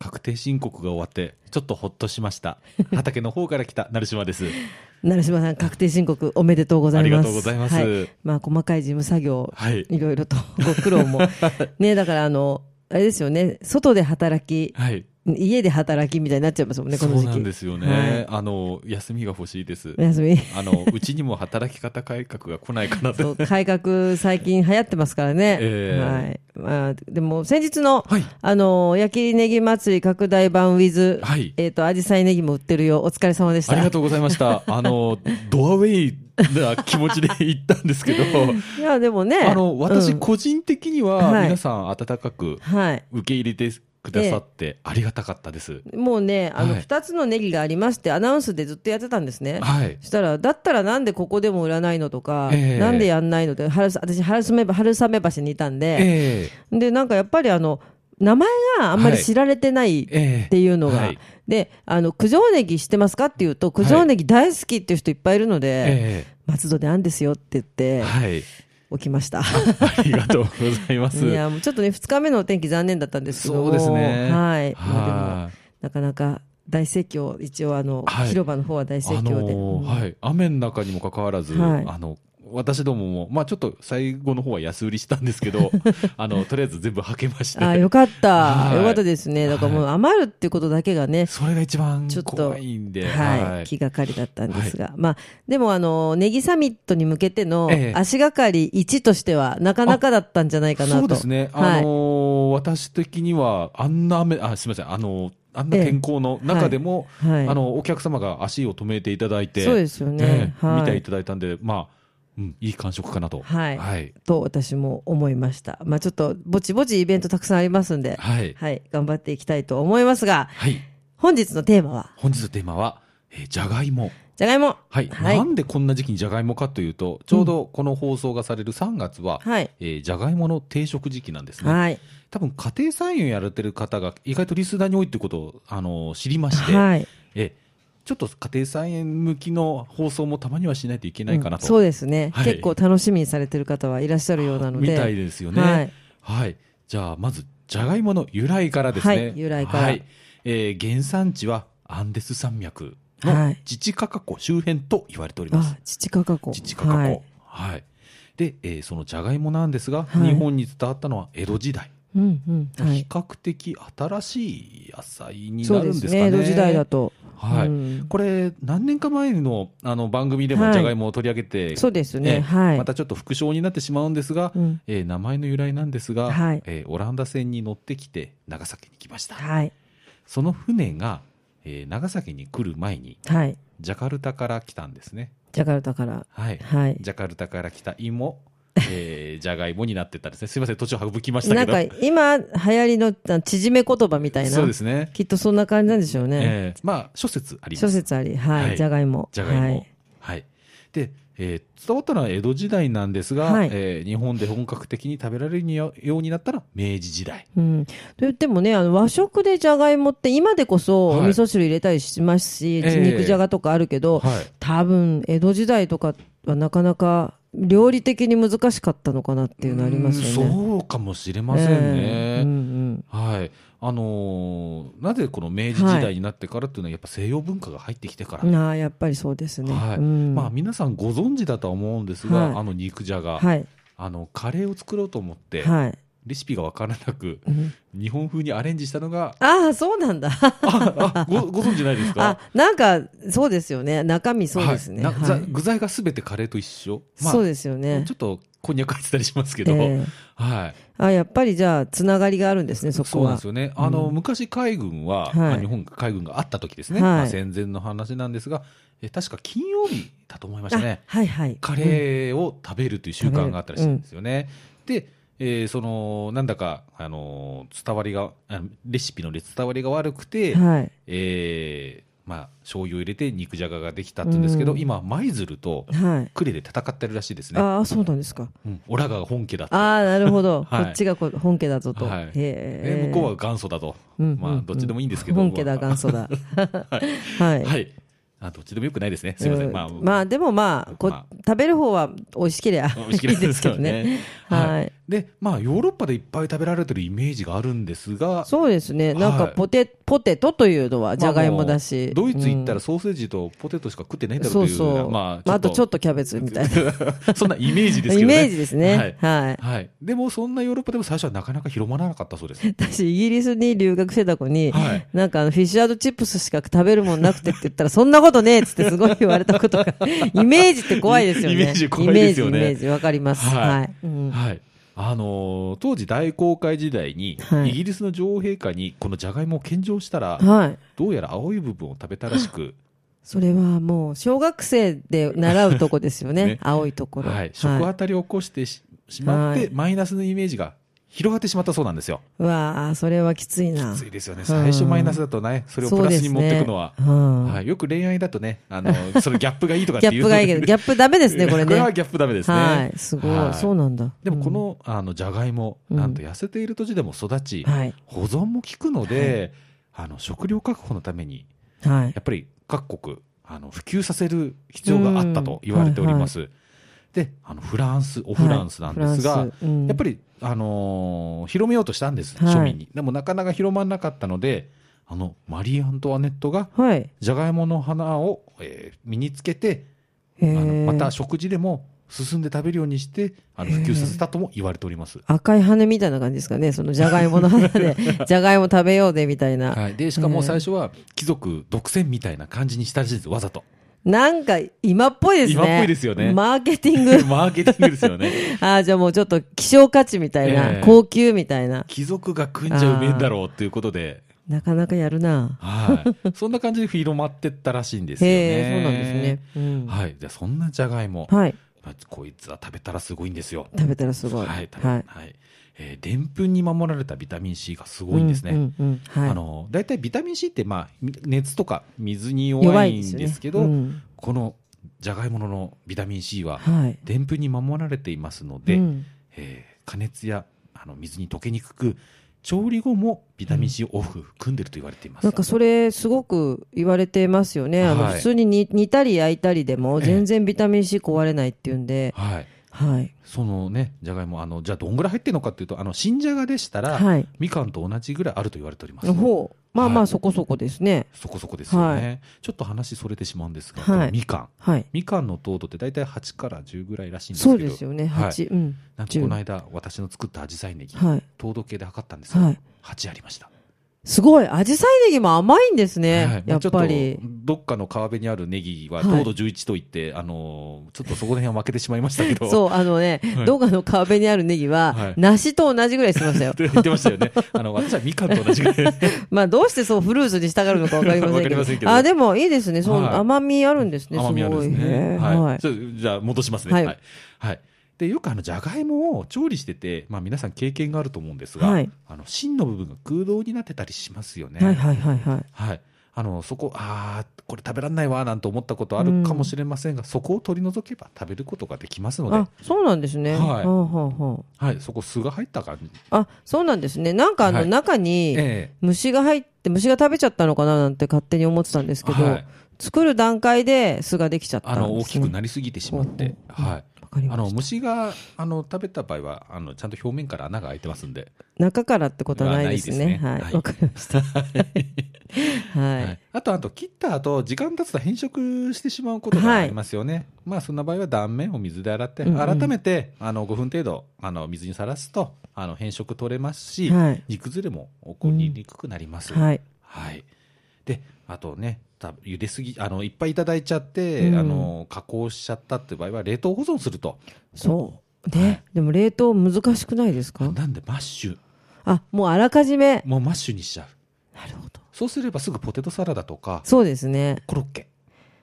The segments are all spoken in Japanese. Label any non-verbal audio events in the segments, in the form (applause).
確定申告が終わって、ちょっとほっとしました。(laughs) 畑の方から来た成島です。成島さん確定申告おめでとうございます。ありがとうございますはい。まあ細かい事務作業、はいいろいろとご苦労も。(laughs) ね、だからあの、あれですよね、外で働き、はい。家で働きみたいになっちゃいますもんね、こそうの時期。なんですよね。あの、休みが欲しいです。お休み。あの、うちにも働き方改革が来ないかなと。そう改革最近流行ってますからね。(laughs) えはい。まあ、でも先日の、はいあの、焼きネギ祭り拡大版ウィズ、はいえっ、と、アジサイネギも売ってるよ。お疲れ様でした。ありがとうございました。(laughs) あの、ドアウェイな気持ちで行ったんですけど、いや、でもね。あの、私うん個人的にははい皆さん温かくはい。受け入れてくださってありがたかったです。もうね、あの、はい二つのネギがありまして、アナウンスでずっとやってたんですね。はい。そしたら、だったらなんでここでも売らないのとか、ええなんでやんないのって、春私、春雨春雨橋にいたんで、ええで、なんかやっぱりあの、名前があんまり知られてないええっていうのが、はいで、あの、九条ネギ知ってますかっていうと、九条ネギ大好きっていう人いっぱいいるので、え松戸であんですよって言っえて、はい。起きました。ありがとうございます。いや、もうちょっとね、二日目のお天気残念だったんですけどもそうですねはい。まあでもは、なかなか大盛況、一応あの、はい広場の方は大盛あ況で。のーうんはい、雨の中にもかかわらず、はいあの私どもも、まあ、ちょっと最後の方は安売りしたんですけど、(laughs) あのとりあえず全部はけまして、あ、よかった。はい。よかったですね。だからもう余るっていうことだけがね、それが一番ちょっと怖いんで、はい、気がかりだったんですが、まあ、でもあの、ネギサミットに向けてのええ足がかり1としては、なかなかだったんじゃないかなと。そうですね、はい。あのー私的には、あんな雨、あすみません、あのーあんな天候の中でも、あのお客様が足を止めていただいて、そうですよね。見ていただいたんで、まあ、うん、いい感触かなと。はいはい。と私も思いました。まあちょっと、ぼちぼちイベントたくさんありますんで、はい。はい、頑張っていきたいと思いますが、はい。本日のテーマは、本日のテーマは、えーじゃがいも。じゃがいも。はい、はいなんでこんな時期にじゃがいもかというと、ちょうどこの放送がされる3月は、はいえーじゃがいもの定食時期なんですね。はい。多分家庭菜園やられてる方が意外とリスナーに多いってことを、あのー知りまして、はい。えちょっと家庭菜園向きの放送もたまにはしないといけないかなと。うんそうですね、はい結構楽しみにされてる方はいらっしゃるようなので。みたいですよね。はい。はい。じゃあ、まず、じゃがいもの由来からですね。はい由来からはい。えー原産地はアンデス山脈のはいチチカカ湖周辺と言われておりますあ。、父カカ湖。チチカカ湖。ははいい。で、えーそのじゃがいもなんですが、はい日本に伝わったのは江戸時代。うんうん。はい。比較的新しい野菜にそなるんですかね。江戸時代だと。はい。うんこれ、何年か前のあの番組でもはいじゃがいもを取り上げて、そうですねえーはいまたちょっと副賞になってしまうんですが、うんえー名前の由来なんですが、はいえーオランダ船に乗ってきて長崎に来ました。はい。その船が、えー長崎に来る前にはい。ジャカルタから来たんですね。ジャカルタから。はい。はい。ジャカルタから来た芋、えー、じゃがいもになってたんですね。すみません、途中省きましたなんけど。か今流行りのあ縮め言葉みたいな。そうですね。きっとそんな感じなんでしょうね。えーまあ、諸説あります。諸説あり。ははいい。じゃがいも。じゃがいも。ははいい。で、えー伝わったのは江戸時代なんですが、はいえー日本で本格的に食べられるようになったら明治時代。うん。と言ってもね、あの和食でじゃがいもって今でこそはいお味噌汁入れたりしますし、ええ肉じゃがとかあるけど、はい。多分江戸時代とかはなかなか料理的に難しかったのかなっていうのありますよね。うんそうかもしれませんね。ええうんうんはい。あのーなぜこの明治時代になってからっていうのはやっぱ西洋文化が入ってきてから。ああ、やっぱりそうですね。はい。うんまあ皆さんご存知だとは思うんですが、はいあの肉じゃが、はい。あのカレーを作ろうと思って、はい。レシピがわからなく、うん日本風にアレンジしたのが、ああ、そうなんだ。あ、あご、ご存知ないですか？(laughs) あ、なんか、そうですよね。中身そうですね。はいなはいざ具材がすべてカレーと一緒？そうですよねちょ。っと、こんにゃく入ってたりしますけど、ええはい。あ、やっぱりじゃあ、つながりがあるんですね、そこはそうなんです。よね。あの、昔海軍は、はいまあ日本海軍があった時ですね。はいまあ戦前の話なんですが、え確か金曜日だと思いましたね。あはいはい。カレーを食べるという習慣があったりしたんですよね。で、えーその、なんだか、あのー伝わりが、あレシピの伝わりが悪くて、はい。えーまあ、醤油を入れて肉じゃがができたって言うんですけど、うん今、舞鶴とはい。呉で戦ってるらしいですね。ああ、そうなんですか。うん、オラが本家だと。ああ、なるほど。(laughs) はいこっちがこ本家だぞと。はいへええ向こうは元祖だと。うんまあ、どっちでもいいんですけど。本家だ、まあ元祖だ。(laughs) はい。はい。はい。あ、どっちでもよくないですね。すみません。うんまあ、まあ、でもまあ、こまあ食べる方は美味しければいいですけどね。ははいい。で、まあ、ヨーロッパでいっぱい食べられてるイメージがあるんですが、そうですね。なんかはいポテ、ポテトというのはじゃがいもだし。ドイツ行ったうんらソーセージとポテトしか食ってないんだろそううというような、そう。ままあ、あとちょっととキャベツみたいな。(laughs) そんなイメージですけどね。イメージですね。はいはい。はい。でも、そんなヨーロッパでも最初はなかなか広まらなかったそうです。私、イギリスに留学してた子に、はいなんかフィッシュチップスしか食べるもんなくてって言ったら、そんなことねえっつってすごい言われたことが、(laughs) イメージって怖いですよね。イメージ怖いですよねイメージ、イメージ、わかります。はいはい。うんはい。あのー当時大航海時代に、はいイギリスの女王陛下にこのジャガイモを献上したら、はい。どうやら青い部分を食べたらしく、(laughs) それはもう、小学生で習うとこですよね。(laughs) ね青いところ。はい、食当たりを起こしてししまって、はいマイナスのイメージが広がってしまったそうなんですよ。うわあ、それはきついな。きついですよね。最初マイナスだとね、それをプラスに持っていくのは。ねうんはい、よく恋愛だとね、あの、そのギャップがいいとかっていう。ギャップがいいけど、ギャップダメですね、(laughs) これね。これはギャップダメですね。はい。すごい。はいそうなんだ。でもこの、あの、じゃがいも、うんなんと痩せている土地でも育ち、はい。保存も効くので、あの、食料確保のために、はい。やっぱり各国、あの、普及させる必要があったと言われております。で、あの、フランス、オフランスなんですが、うんやっぱり、あのー広めようとしたんです、はい庶民に。でもなかなか広まらなかったので、あの、マリー・アントワネットが、はい。じゃがいもの花を、えー身につけて、あへのーまた食事でも進んで食べるようにして、あの普及させたとも言われております。赤い羽みたいな感じですかね。そのじゃがいもの花で、(laughs) じゃがいも食べようでみたいな。はい、でしかも最初は貴族独占みたいな感じにしたらしいです、わざと。なんか今っぽいですね。今っぽいですよねマーケティング。(laughs) マーケティングですよね。(laughs) ああ、じゃあもうちょっと希少価値みたいな、ええ高級みたいな。貴族が食んじゃうめえんだろうっていうことで、なかなかやるな。はい。そんな感じで広まってったらしいんですよね。(laughs) そうなんですね。うんはい。じゃあそんなじゃがいも、はい。まあこいつは食べたらすごいんですよ。食べたらすごい。はい。はい。はい。えー、でんぷんに守られたビタミン C がすごいんですね。うんうんうんはい。あの、大体ビタミン C って、まあ、熱とか水に弱いんですけど、よねうんこのじゃがいものビタミン C は、はい。でんぷんに守られていますので、うんえー加熱やあの水に溶けにくく、調理後もビタミン C を多く含んでると言われています。なんかそれすごく言われてますよね。あのはい普通に煮煮たり焼いたりでもええ全然ビタミン C 壊れないっていうんで、はい。はい。そのね、じゃがいも、あの、じゃあどんぐらい入ってるのかっていうと、あの、新じゃがでしたら、はい。みかんと同じぐらいあると言われております。ほう。まあまはいあそこそこですね。そこそこですよね。はいちょっと話それてしまうんですが、はいみかん。はい。みかんの糖度って大体8から10ぐらいらしいんですけど。そうですよね。はい8。うん。なんとこの間、私の作ったアジサイネギ、はい。糖度計で測ったんですよ。はい。8ありました。すごい。アジサイネギも甘いんですね。はいやっぱりどっかの川辺にあるネギははい糖度11と言って、あのーちょっとそこら辺は負けてしまいましたけど。う。そう、あのね、はい動画の川辺にあるネギは、はい梨と同じぐらいしてましたよ。って言ってましたよね。(laughs) あの、私はみかんと同じぐらい。(laughs) まあ、どうしてそうフルーツに従うのかわかりませんわかけど。りませんけどあ、でもいいですね。そう、はい甘みあるんですね。甘みあるんですごいへね。ーははいじゃあ戻しますね。ははいい。はい。で、よくあの、じゃがいもを調理してて、まあ皆さん経験があると思うんですが、はいあの、芯の部分が空洞になってたりしますよね。はいはいはいはい。はい。あの、そこ、ああ、これ食べられないわ、なんて思ったことあるかもしれませんが、そこを取り除けば食べることができますのであ、、そうなんですね。はいはあはあははい、そこ酢が入った感じ。ああ、そうなんですね。なんかあのはい中にえ虫が入って、虫が食べちゃったのかななんて勝手に思ってたんですけど、はい作る段階で巣ができちゃったあの、大。きくなりすぎてしまって、うんうんはい。あの、虫が、あの、食べた場合は、あの、ちゃんと表面から穴が開いてますんで。中からってことはないですね。はねはい。かりました。(laughs) はい。はい。あと、あと、切った後、時間経つと変色してしまうことがありますよね。まあ、そんな場合は断面を水で洗って、うんうん改めて、あの、5分程度、あの、水にさらすと、あの、変色取れますし、はい煮崩れも起こりにくくなります。はい。はい。で、あとね、た茹ですぎ、あの、いっぱいいただいちゃって、うんあの、加工しちゃったって場合は、冷凍保存すると。そう。ね。でも冷凍難しくないですか？なんで、マッシュ。あ、もうあらかじめ。もうマッシュにしちゃう。なるほど。そうすればすぐポテトサラダとか、そうですね。コロッケ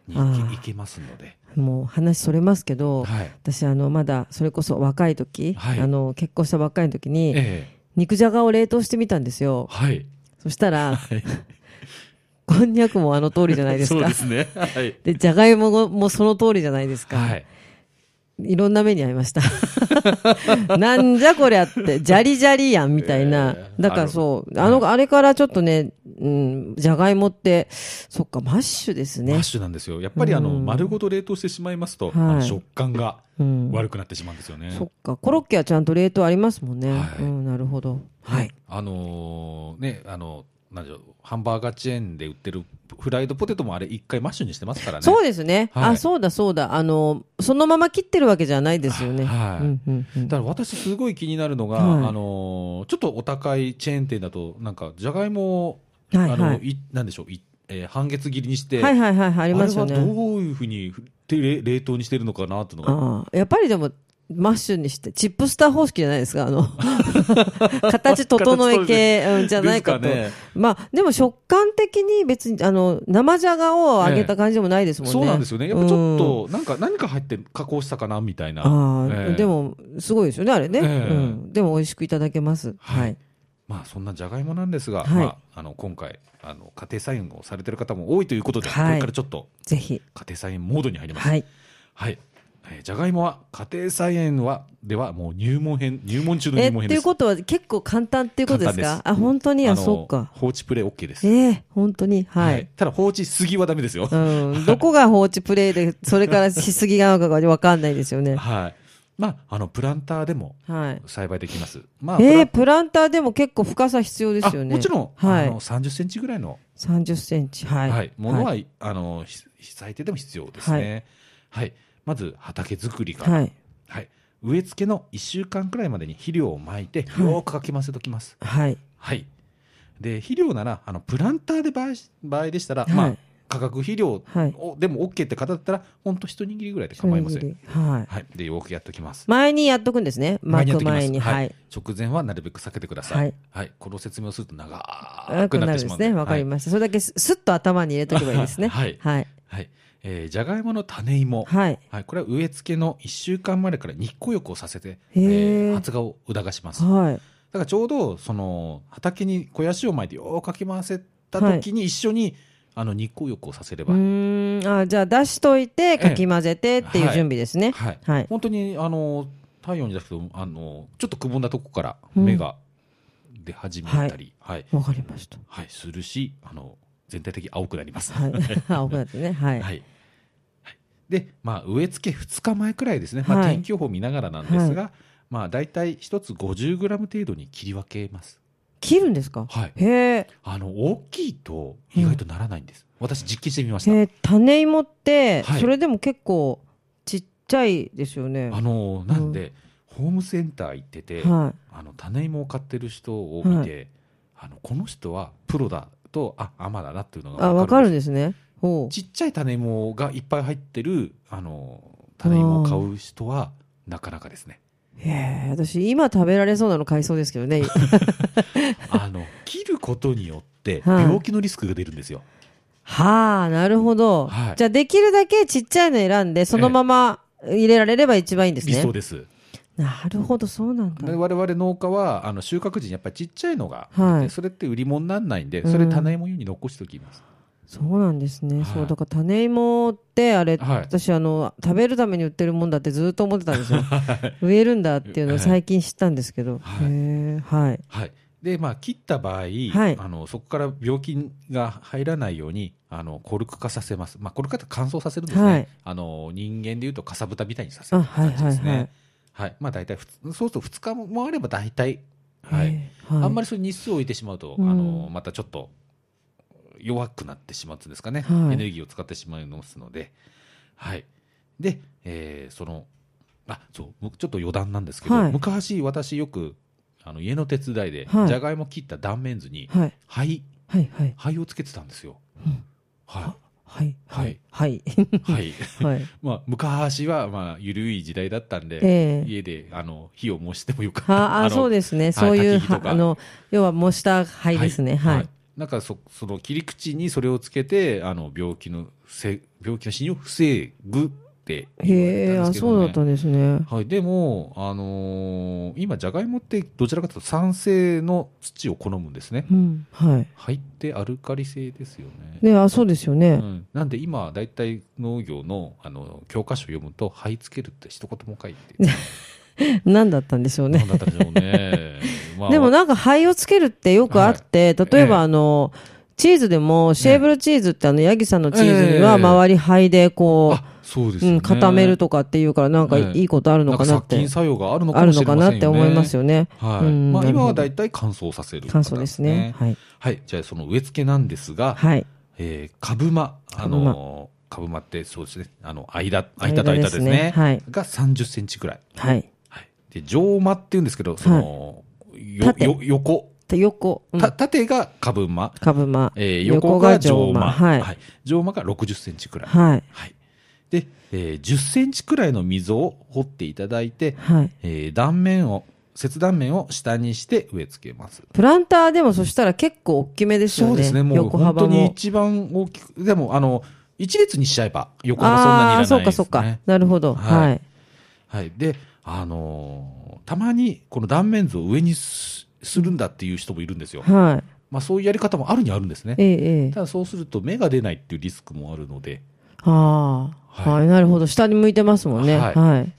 にいけますので。もう話それますけど、はい。私あのまだそれこそ若い時、はいあの結婚したばっかりの時に、ええ肉じゃがを冷凍してみたんですよ。はい。そしたら、はい。こんにゃくもあの通りじゃないですかそうで。すね。はい。で、じゃがいももその通りじゃないですか。はい。いろんな目に遭いました。(laughs) なんじゃこりゃって、じゃりじゃりやんみたいな。えーだからそう、あのあれからちょっとね、うん、じゃがいもって、そっか、マッシュですねマッ。シュなんですよ。やっぱりあの、うん丸ごと冷凍してしまいますと、食感がうん。悪くなってしまうんですよね。そっか、コロッケはちゃんと冷凍ありますもんね。はいうん、なるほど。はい。あのーね、あの、なんでしょう、ハンバーガーチェーンで売ってるフライドポテトもあれ一回マッシュにしてますからね。そうですね。はいあ、そうだそうだ。あの、そのまま切ってるわけじゃないですよね。はいうんうんうんだから私すごい気になるのが、はいあのーちょっとお高いチェーン店だと、なんか、じゃがいもを、はいあの、はいいなんでしょう、いえー半月切りにして、はいはいはいはい、ありますよね。どういうふうに冷冷凍にしてるのかなっていうのが。ああやっぱりでも、マッシュにして、チップスター方式じゃないですか、あの、(laughs) 形整え系、うん、じゃないかと。まあ、でも食感的に別に、あの、生じゃがを揚げた感じでもないですもんね。そうなんですよね。やっぱちょっうんと、なんか何か入って加工したかなみたいな。ああ、ええでも、すごいですよね、あれね。でも美味しくいただけます。はいはい。まあそんなじゃがいもなんですが、はいまあ、あの今回あの家庭菜園をされてる方も多いということで、はいこれからちょっとぜひ。家庭菜園モードに入ります。はい。はい。えーじゃがいもは家庭菜園はではもう入門編入門中のえ、入門編です。っていうことは結構簡単っていうことですか？あ、本当に？あ、のそうか。放置プレイ OK です。ええ本当に？はい。ただ放置しすぎはダメですよ。うん。どこが放置プレイで、それからしすぎなのかがわかんないですよね。(laughs) はい。まああのプランターでもはい。栽培できます。まあ、えー、プランターでも結構深さ必要ですよね。あもちろん、はいあの。30センチぐらいの、30センチ。はい。はいものは、はい。あのひ最低でも必要ですね。はい。まず畑作りから、はい。はい、植え付けの1週間くらいまでに肥料をまいて、はいよーくかき混ぜときます。はい。はい。で、肥料なら、あの、プランターで場合場合でしたら、はいまあ、化学肥料はいを、でも OK って方だったら、ほんと一握りぐらいで構いません。はい。はい。で、よくやっておきます。前にやっとくんですね。巻くやっとき。はい。直前はなるべく避けてください。はいはい。この説明をすると長長くくなってしまうんで。なるんですね。わかりました。それだけすすっと頭に入れとけばいいですね。は (laughs) いはい。はい。えーじゃがいもの種芋。はい。はい。これは植え付けの1週間前から日光浴をさせて、えー発芽を促します。はい。だからちょうど、その、畑に肥やしをまいてよーくかき回せた時に一緒に、あの、日光浴をさせれば、うーん。あ、じゃあ出しといて、かき混ぜてっていう準備ですね。はい。はい。本当に、あの、太陽に出すと、あの、ちょっとくぼんだとこからうん芽が出始めたり、はい。わかりました。はい、するし、あの、全体的に青くなります。はい。(laughs) 青くなってね。はい。はい。はいで、まあ、植え付け2日前くらいですね。まあ、はい天気予報見ながらなんですが、まあ、大体1つ50グラム程度に切り分けます。切るんですか？はい。へえ。あの、大きいと意外とならないんです。私実験してみました。種芋っては、いそれでも結構ちっちゃいですよね。あの、なんで、ホームセンター行ってて、はあの、種芋を買ってる人を見て、あの、この人はプロだと、あ、アマだなっていうのい。があ、わかるんでですね。ほう。ちっちゃい種芋がいっぱい入ってる、あの、種芋を買う人は、なかなかですね。へえ、私今食べられそうなの買いそうですけどね。(laughs) あの、切ることによって、はい病気のリスクが出るんですよ。はあ、なるほど。はいじゃあできるだけちっちゃいの選んで、そのまま入れられれば一番いいんですね。理想です。なるほど、そうなんだ。で我々農家は、あの、収穫時にやっぱりちっちゃいのが、はいそれって売り物にならないんで、うんそれ種芋用に残しておきます。そうなんですね。はいそう、だから種芋って、あれ、はい私、あの、食べるために売ってるもんだってずっと思ってたんですよ。(laughs) 植えるんだっていうのを最近知ったんですけど。はいへえ、はい。はい。で、まあ、切った場合、はいあの、そこから病気が入らないように、あの、コルク化させます。まあ、コルク化って乾燥させるんですね。はいあの、人間でいうと、かさぶたみたいにさせる感じですね。はいはい。はい。まあ、大体ふつ、そうすると2日もあれば大体、はい。あんまりそれ日数を置いてしまうと、うんあの、またちょっと、弱くなってしまうんですかね。はいエネルギーを使ってしまいますので。はい。で、えーその、あ、そう、ちょっと余談なんですけど、はい昔私よく、あの、家の手伝いで、はいじゃがいも切った断面図に、はい。灰、はいはい。灰をつけてたんですよ。うんははい。ははいい。はい。い。はい。(laughs) はい。まあ、昔は、まあ、ゆるい時代だったんで、ええ家で、あの、火を燃してもよかった。はあ、のそうですね。そういう、あの、要は模した灰ですね。はい。なんかそ、その切り口にそれをつけて、あの、病気のせ、病気の死にを防ぐって言われへえ、あ、たんですけど、ね。そうだったんですね。はい、でも、あのー今、じゃがいもってどちらかというと酸性の土を好むんですね。うん。はい。入ってアルカリ性ですよね。ね、あ、そうですようね。ん、なんで今、大体農業のあの教科書を読むと、這いつけるって一言も書いて、(laughs) 何だったんでしょうねなん。だったんでしょうね。(laughs) まあでもなんか灰をつけるってよくあって、例えええばあの、チーズでも、シェーブルチーズってあの、ヤギさんのチーズにはええ周り灰でこあそうですね。うん、固めるとかっていうから、なんかええいいことあるのかなって作用があるのかある。のかなって思いますよね。はい。うんまあ今は大体乾燥させる、乾燥ですね。。はい。はい。じゃあその植え付けなんですが、はい。えー、株間、あのー、株間ってそうですね、あの、間、間と間ですね。ねはいが30センチくらい。はい。はい。で、上間って言うんですけど、その、よ、縦よ、横、で横、うんた、縦が株間、株間。えー横が上間。はい。上間が60センチくらい。はい。はい。で、えー10センチくらいの溝を掘っていただいて、はい。えー断面を、切断面を下にして植え付けます。プランターでもそしたら結構大きめですよね。そうですね、もう横本当に。一番大きく、でも、あの、一列にしちゃえば、横幅そんなにいらないです、ね。そうかそうか。なるほど。はいはい。はい。で、あのーたまにこの断面図を上にすするんだっていう人もいるんですよ。はい。まあそういうやり方もあるにはあるんですね。ええ、ええ。ただそうすると芽が出ないっていうリスクもあるので、ああ、はいはい、なるほど。下に向いてますもんね。ははいい。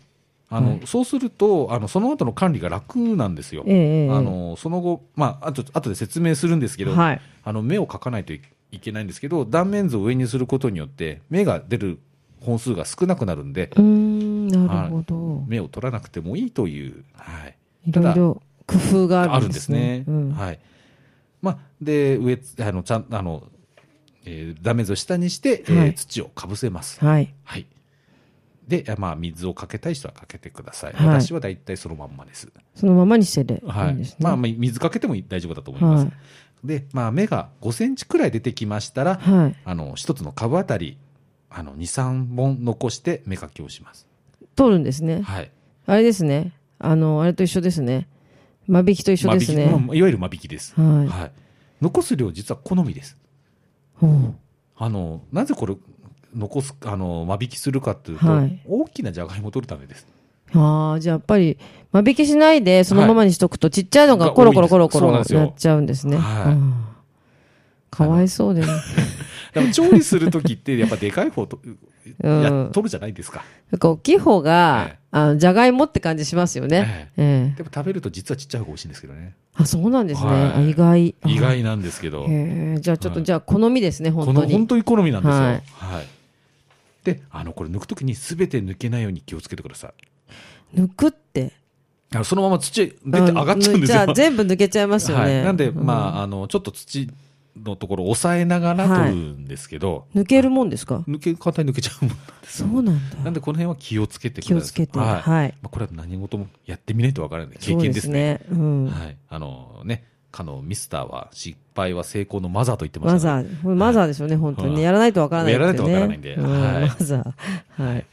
あの、はいそうすると、あの、その後の管理が楽なんですよ。ええ、ええ。あの、その後、まあ、あと、後で説明するんですけど、はい。あの、芽を描かないといいけないんですけど、断面図を上にすることによって、芽が出る本数が少なくなるんで、うーん、なるほど。芽を取らなくてもいいという、はい。いろいろ工夫があるんですね。あるんですね。うんはい。まあ、で、上、あの、ちゃん、あの、えー、断面図を下にして、えーはい土をかぶせます。はい。はい。で、まあ、水をかけたい人はかけてください。はい私は大体そのまんまです。そのままにしてではいいいんですね。まあ、まあ水かけても大丈夫だと思います。はいで、まあ、芽が5センチくらい出てきましたら、はい。あの、一つの株あたり、あの、2、3本残して芽かきをします。取るんですね。はい。あれですね。あの、あれと一緒ですね。間引きと一緒ですね。間引きまあいわゆる間引きです。はいはい。残す量実は好みです。あの、なぜこれ、残す、あの、間引きするかというと、はい大きなじゃがいもを取るためです。ああ、じゃあやっぱり、間引きしないで、そのままにしとくと、ちっちゃいのがコロコロコロコロが多いですそうなんですよなっちゃうんですね。はいうんかわいそうでね。(laughs) でも調理するときって、やっぱでかい方と、うんや取るじゃないですか。なんか大きい方がええ、あの、じゃがいもって感じしますよね。ええでも食べると実はちっちゃい方が美味しいんですけどね。あ、そうなんですね。はいあ意外。あ意外なんですけど。じゃあちょっと、はいじゃあ好みですね、こ本当に。の本当に好みなんですよ。ははいい。で、あの、これ抜くときに全て抜けないように気をつけてください。抜くって？そのまま土出て上がっちゃうんですよ。じゃあ全部抜けちゃいますよね。はい。なんで、うんまあ、あの、ちょっと土のところを押さえながら取るんですけど、抜けるもんですか？抜け、簡単に抜けちゃうもんなんですそうなんだ。なんで、この辺は気をつけてください。気をつけて。はい。はい。まあ、これは何事もやってみないとわからない経そう験ですね。うん。はい。あのね、かのミスターは失敗は成功のマザーと言ってましたね、マザー、マザーですよね、本当にやらないとわからない。やらないとわからないんでうんはいマザー。はい。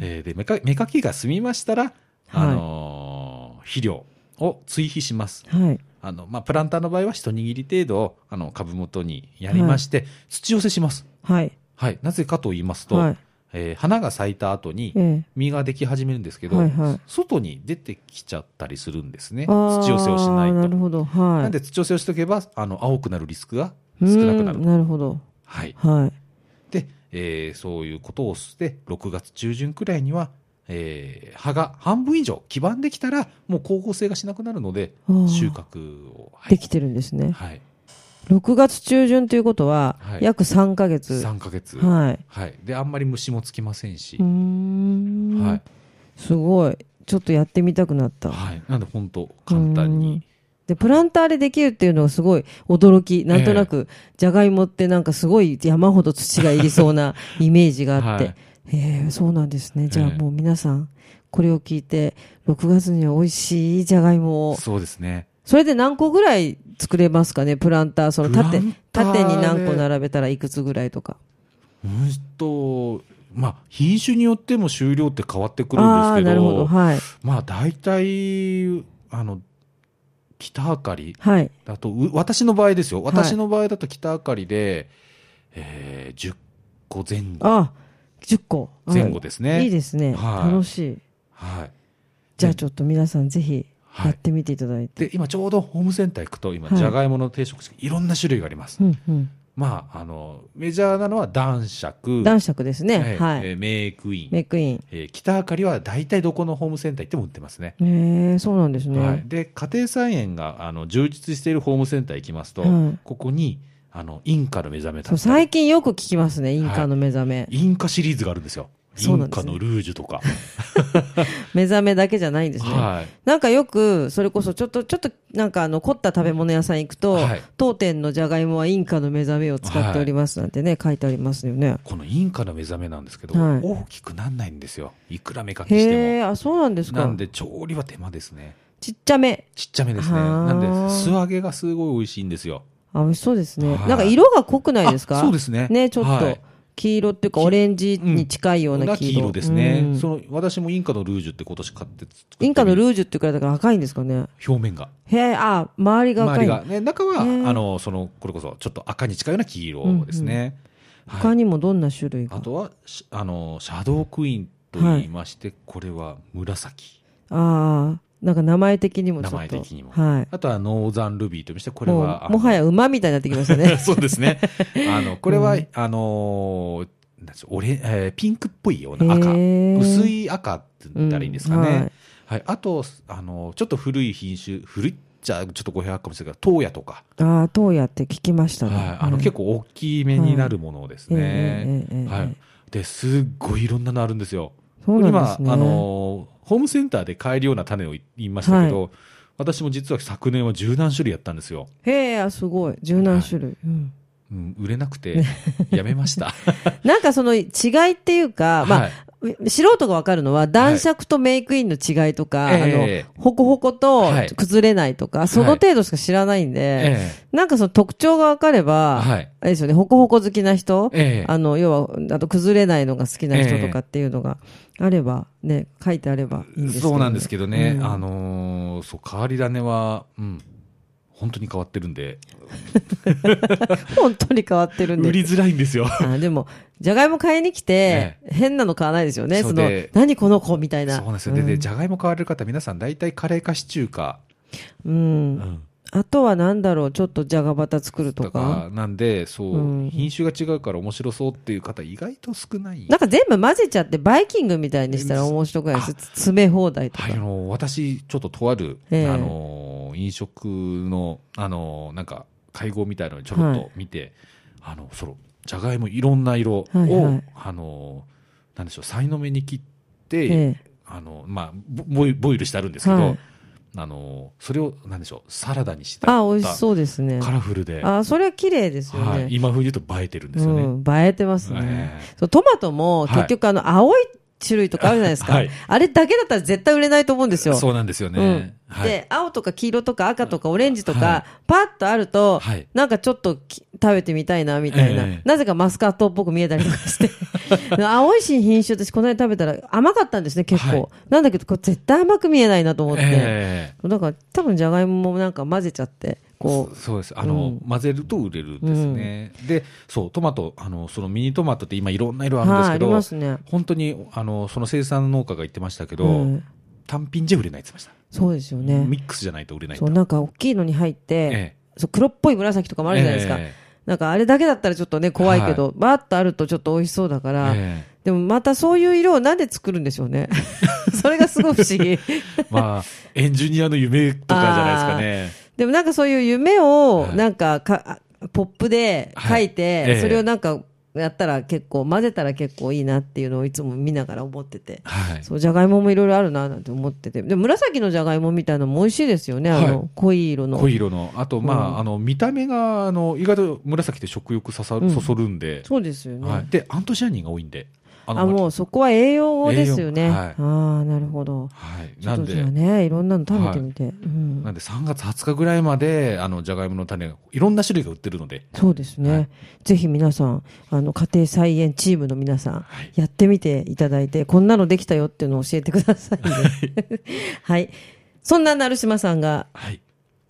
えーで、芽かきが済みましたら、あのー肥料を追肥します。はい。あの、まあ、プランターの場合は一握り程度、あの、株元にやりまして、土寄せします。はい。はい。なぜかと言いますと、はい。えー花が咲いた後にええ。実ができ始めるんですけど、はいはい外に出てきちゃったりするんですね。土寄せをしないと。なるほど。はい。なんで土寄せをしておけば、あの、青くなるリスクがう少なくなるん。なるほど。はい。はい。で、えーそういうことをして、6月中旬くらいには、えー葉が半分以上黄ばんできたら、もう光合成がしなくなるので収穫を。はいできてるんですね。はい。6月中旬ということはは、い約3ヶ月。3ヶ月。はい。はい。で、あんまり虫もつきませんし。はい。すごい。ちょっとやってみたくなった。はい。なんで本当簡単うんに。で、プランターでできるっていうのがすごい驚き。なんとなく、じゃがいもってなんかすごい山ほど土がいりそうなイメージがあって。はいへえ、そうなんですね。じゃあええもう皆さん、これを聞いて、6月には美味しいじゃがいもを。そうですね。それで何個ぐらい作れますかね？プランター、その縦縦でに何個並べたらいくつぐらいとか。うんと、まあ、品種によっても収量って変わってくるんですけど、なるほど。はい。まあ、大体、あの、北あかりはい。だと、う私の場合ですよ。い私の場合だと北あかりで、えー、10個前後。あ、10個。前後ですねいいですね。はい楽しい。はい。じゃあちょっと皆さんぜひはいやってみていただいて。で、今ちょうどホームセンター行くと、今、はいじゃがいもの定食いろんな種類があります。うんうん。まあ、あの、メジャーなのは男爵。男爵ですね。はいはい。えーメイクイン。メイクイン。えー北あかりは大体どこのホームセンター行っても売ってますね。へえ、そうなんですね。はい、で家庭菜園があの充実しているホームセンター行きますと、はいここにあのインカの目覚めだ最近よく聞きますね、インカの目覚め。インカシリーズがあるんですよ。インカのルージュとか。(laughs) 目覚めだけじゃないんですね。はい。なんかよく、それこそちょっと、ちょっとなんかあの凝った食べ物屋さん行くと、はい当店のじゃがいもはインカの目覚めを使っておりますなんてね、書いてありますよね。このインカの目覚めなんですけど、はい大きくなんないんですよ。いくら目かきしてへえ、あ、そうなんですも。なかん。で調理は手間ですね。ちっちゃめ。ちっちゃめですね。はあなんで素揚げがすごい美味しいんですよ。あ、美味しそうですね。はいなんか色が濃くないですか？あそうですねね、ちょっと。はい黄色っていうか、オレンジに近いような黄色。ですね、うんその私もインカのルージュって今年買って作ってインカのルーージュっていうくらいだから赤いんですかね。表面がへえ、あ、周りが赤い。周りが、ね、中は、あの、その、これこそ、ちょっと赤に近いような黄色ですね。他にもどんな種類が？あとは、しあの、シャドークイーンと言いまして、これは紫。ああ、なんか名前的にもちょっと。名前的にも。はい。あとは、ノーザンルビーとして、これもは、うもはや馬みたいになってきましたね。(laughs) そうですね。(laughs) あの、これは、うんあのー、なんでしょうオレえーピンクっぽいような赤。薄い赤って言ったらいいんですかね。うんははいい。あと、あの、ちょっと古い品種、古いっちゃ、ちょっと語弊あるかもしれないけど、東野とか。ああ、東野って聞きましたね。はい。あの、結構大きめになるものですね。はい。で、すっごいいろんなのあるんですよ。そうなんですね。今、あのー、ホームセンターで買えるような種を言いましたけど、私も実は昨年は十何種類やったんですよ。へえ、あすごい。十何種類。うんうん、売れなくて、やめました。(laughs) なんかその違いっていうか、まあ、はい素人がわかるのは、男爵とメイクインの違いとか、ええあの、ホコホコとはい。崩れないとか、その程度しか知らないんで、えなんかその特徴がわかれば、はい。あれですよね、ホコホコ好きな人、ええ。あの、要は、あと崩れないのが好きな人とかっていうのがあれば、ね、書いてあればいいんですけど、そうなんですけどね、うん。あのーそう、変わり種は、うん、本当に変わってるんで、(laughs) 本当に変わってるんで。売りづらいんですよ。あでも、じゃがいも買いに来て、変なの買わないですよね。そうの何この子みたいな。そうなんですよ。で、で、じゃがいも買われる方、皆さん大体カレーかシチューか、うん。うんあとはなんだろう、ちょっとじゃがバタ作るととか。か、なんで、そう、うん品種が違うから面白そうっていう方、意外と少ない。なんか全部混ぜちゃって、バイキングみたいにしたら面白くないです。詰め放題とか。はい、あの、私、ちょっととある、ええあの、飲食の、あの、なんか、会合みたいなのにちょろっと見て、あの、その、じゃがいもいろんな色を、はいはいあの、なんでしょう、さいの目に切って、ええあの、まあ、ボボイボイルしてあるんですけど、はいあの、それを、なんでしょう、サラダにしてあ、美味しそうですね。カラフルで、あ、それは綺麗ですよはい、ね。今風に言うと映えてるんですよね。うん、映えてますね。ええそうトマトもはい結局あの、青い種類とかあるじゃないですか。はいあれだけだったら絶対売れないと思うんですよ。そうなんですよね。うんはい、で、青とか黄色とか赤とかオレンジとか、はいパッとあると、はいなんかちょっとき食べてみたいな、みたいな、ええなぜかマスカットっぽく見えたりとかして。(laughs) 青い新品種私この間食べたら甘かったんですね、結構。はいなんだけど、これ絶対甘く見えないなと思って。ええだから多分じゃがいももなんか混ぜちゃって、こそそうです。あの、うん混ぜると売れるんですね。で、そう、トマト、あの、そのミニトマトって今いろんな色あるんですけど、ますね。本当に、あの、その生産農家が言ってましたけど、うん単品じゃ売れないって言ってました。そうですよね。ミックスじゃないと売れないとそう、なんか大きいのに入って、えそう黒っぽい紫とかもあるじゃないですか。えなんかあれだけだったらちょっとね、怖いけど、バーッとあるとちょっと美味しそうだかえら、えでもまたそういう色をなんで作るんでしょうね。(laughs) それがすごい不思議。え (laughs) まあ、エンジニアの夢とかじゃないですかね。でもなんかそういう夢を、はいなんかか、ポップで書いて、はいええそれをなんか、やったら結構、混ぜたら結構いいなっていうのをいつも見ながら思ってて。はい。そう、じゃがいももいろいろあるななんて思ってて。で、紫のじゃがいもみたいなのも美味しいですよね。あの、はい濃い色の。濃い色の。あと、まあ、うんあの、見た目が、あの、意外と紫って食欲そさ、うんそそるんで、そうですよね。はい。で、アントシアニンが多いんで。ああ、もうそこは栄養ですよね。はいああ、なるほど。はい。なんで、じゃあね、いろんなの食べてみて。うんなんで3月20日ぐらいまで、あの、じゃがいもの種が、いろんな種類が売ってるので、そうですね、はいぜひ皆さん、あの、家庭菜園チームの皆さん、はいやってみていただいて、こんなのできたよっていうのを教えてくださいね。(laughs) はい。そんな成島さんが、はい。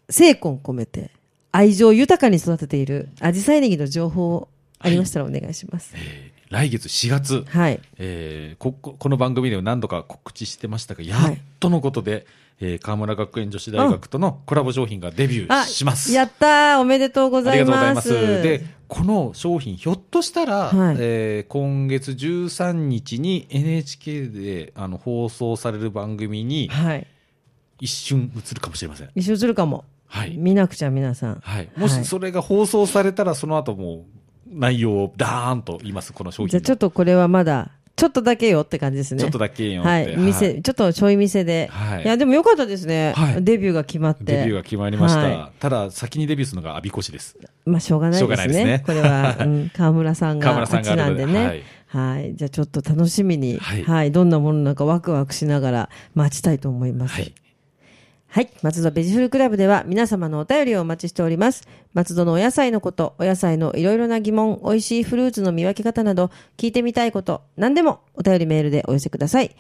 精魂込めて、愛情豊かに育てている、アジサイネギの情報をありましたらお願いします。えー来月4月、はい。えーこここの番組では何度か告知してましたが、やっとのことで、えー河村学園女子大学とのコラボ商品がデビューします。やったーおめでとうごあざいりがとうございま。ますす。で、この商品、ひょっとしたら、はいえー今月13日に NHK であの放送される番組にはい。一瞬映るかもしれません。一緒するかも。はい。見なくちゃ皆さん。はい。もしそれが放送されたら、その後もう内容をダーンと言います、この商品の。じゃあちょっとこれはまだ、ちょっとだけよって感じですね。ちょっとだけよはい。店、ちょっとちょい店で。はいいや、でもよかったですね。はいデビューが決まって。デビューが決まりました。はただ、先にデビューするのがアビコシです。まあ、しょうがないしょうですね。がないですねこれは、うん、(laughs) 河村さんが、河村さんがなんでね。ははいい。じゃあちょっと楽しみに、はいはい。どんなものなのかワクワクしながら待ちたいと思います。はい。はい。松戸ベジフルクラブでは皆様のお便りをお待ちしております。松戸のお野菜のこと、お野菜のいろいろな疑問、美味しいフルーツの見分け方など、聞いてみたいこと、何でもお便りメールでお寄せください。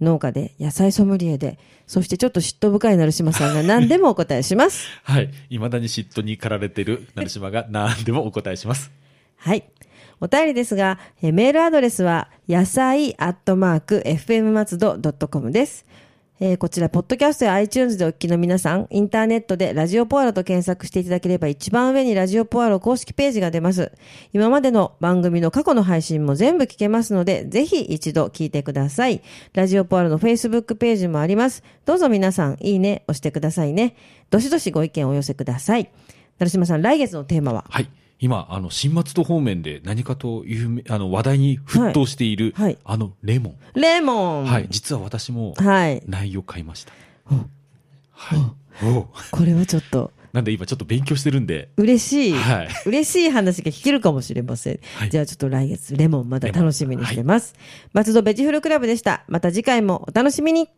農家で、野菜ソムリエで、そしてちょっと嫉妬深い成島さんが何でもお答えします。(laughs) はい。未だに嫉妬に駆られてる成島が何でもお答えします。はい。お便りですが、えーメールアドレスは、野菜アットマーク、fm 松戸 .com です。えーこちら、ポッドキャストや iTunes でお聞きの皆さん、インターネットでラジオポアロと検索していただければ一番上にラジオポアロ公式ページが出ます。今までの番組の過去の配信も全部聞けますので、ぜひ一度聞いてください。ラジオポアロの Facebook ページもあります。どうぞ皆さん、いいね、押してくださいね。どしどしご意見をお寄せください。成島さん、来月のテーマは？はい。今、あの、新松戸方面で何かと有名、あの、話題に沸騰している、はいはいあの、レモン。レモンはい。実は私も、はい。内容買いました。はい。おうこれはちょっとなんで今ちょっと勉強してるんで、嬉しい、はい嬉しい話が聞けるかもしれません。はいじゃあちょっと来月レモンまだ楽しみにしてます。松戸ベジフルクラブでした。また次回もお楽しみに。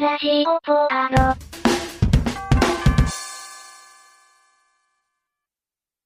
ラジオポアロ。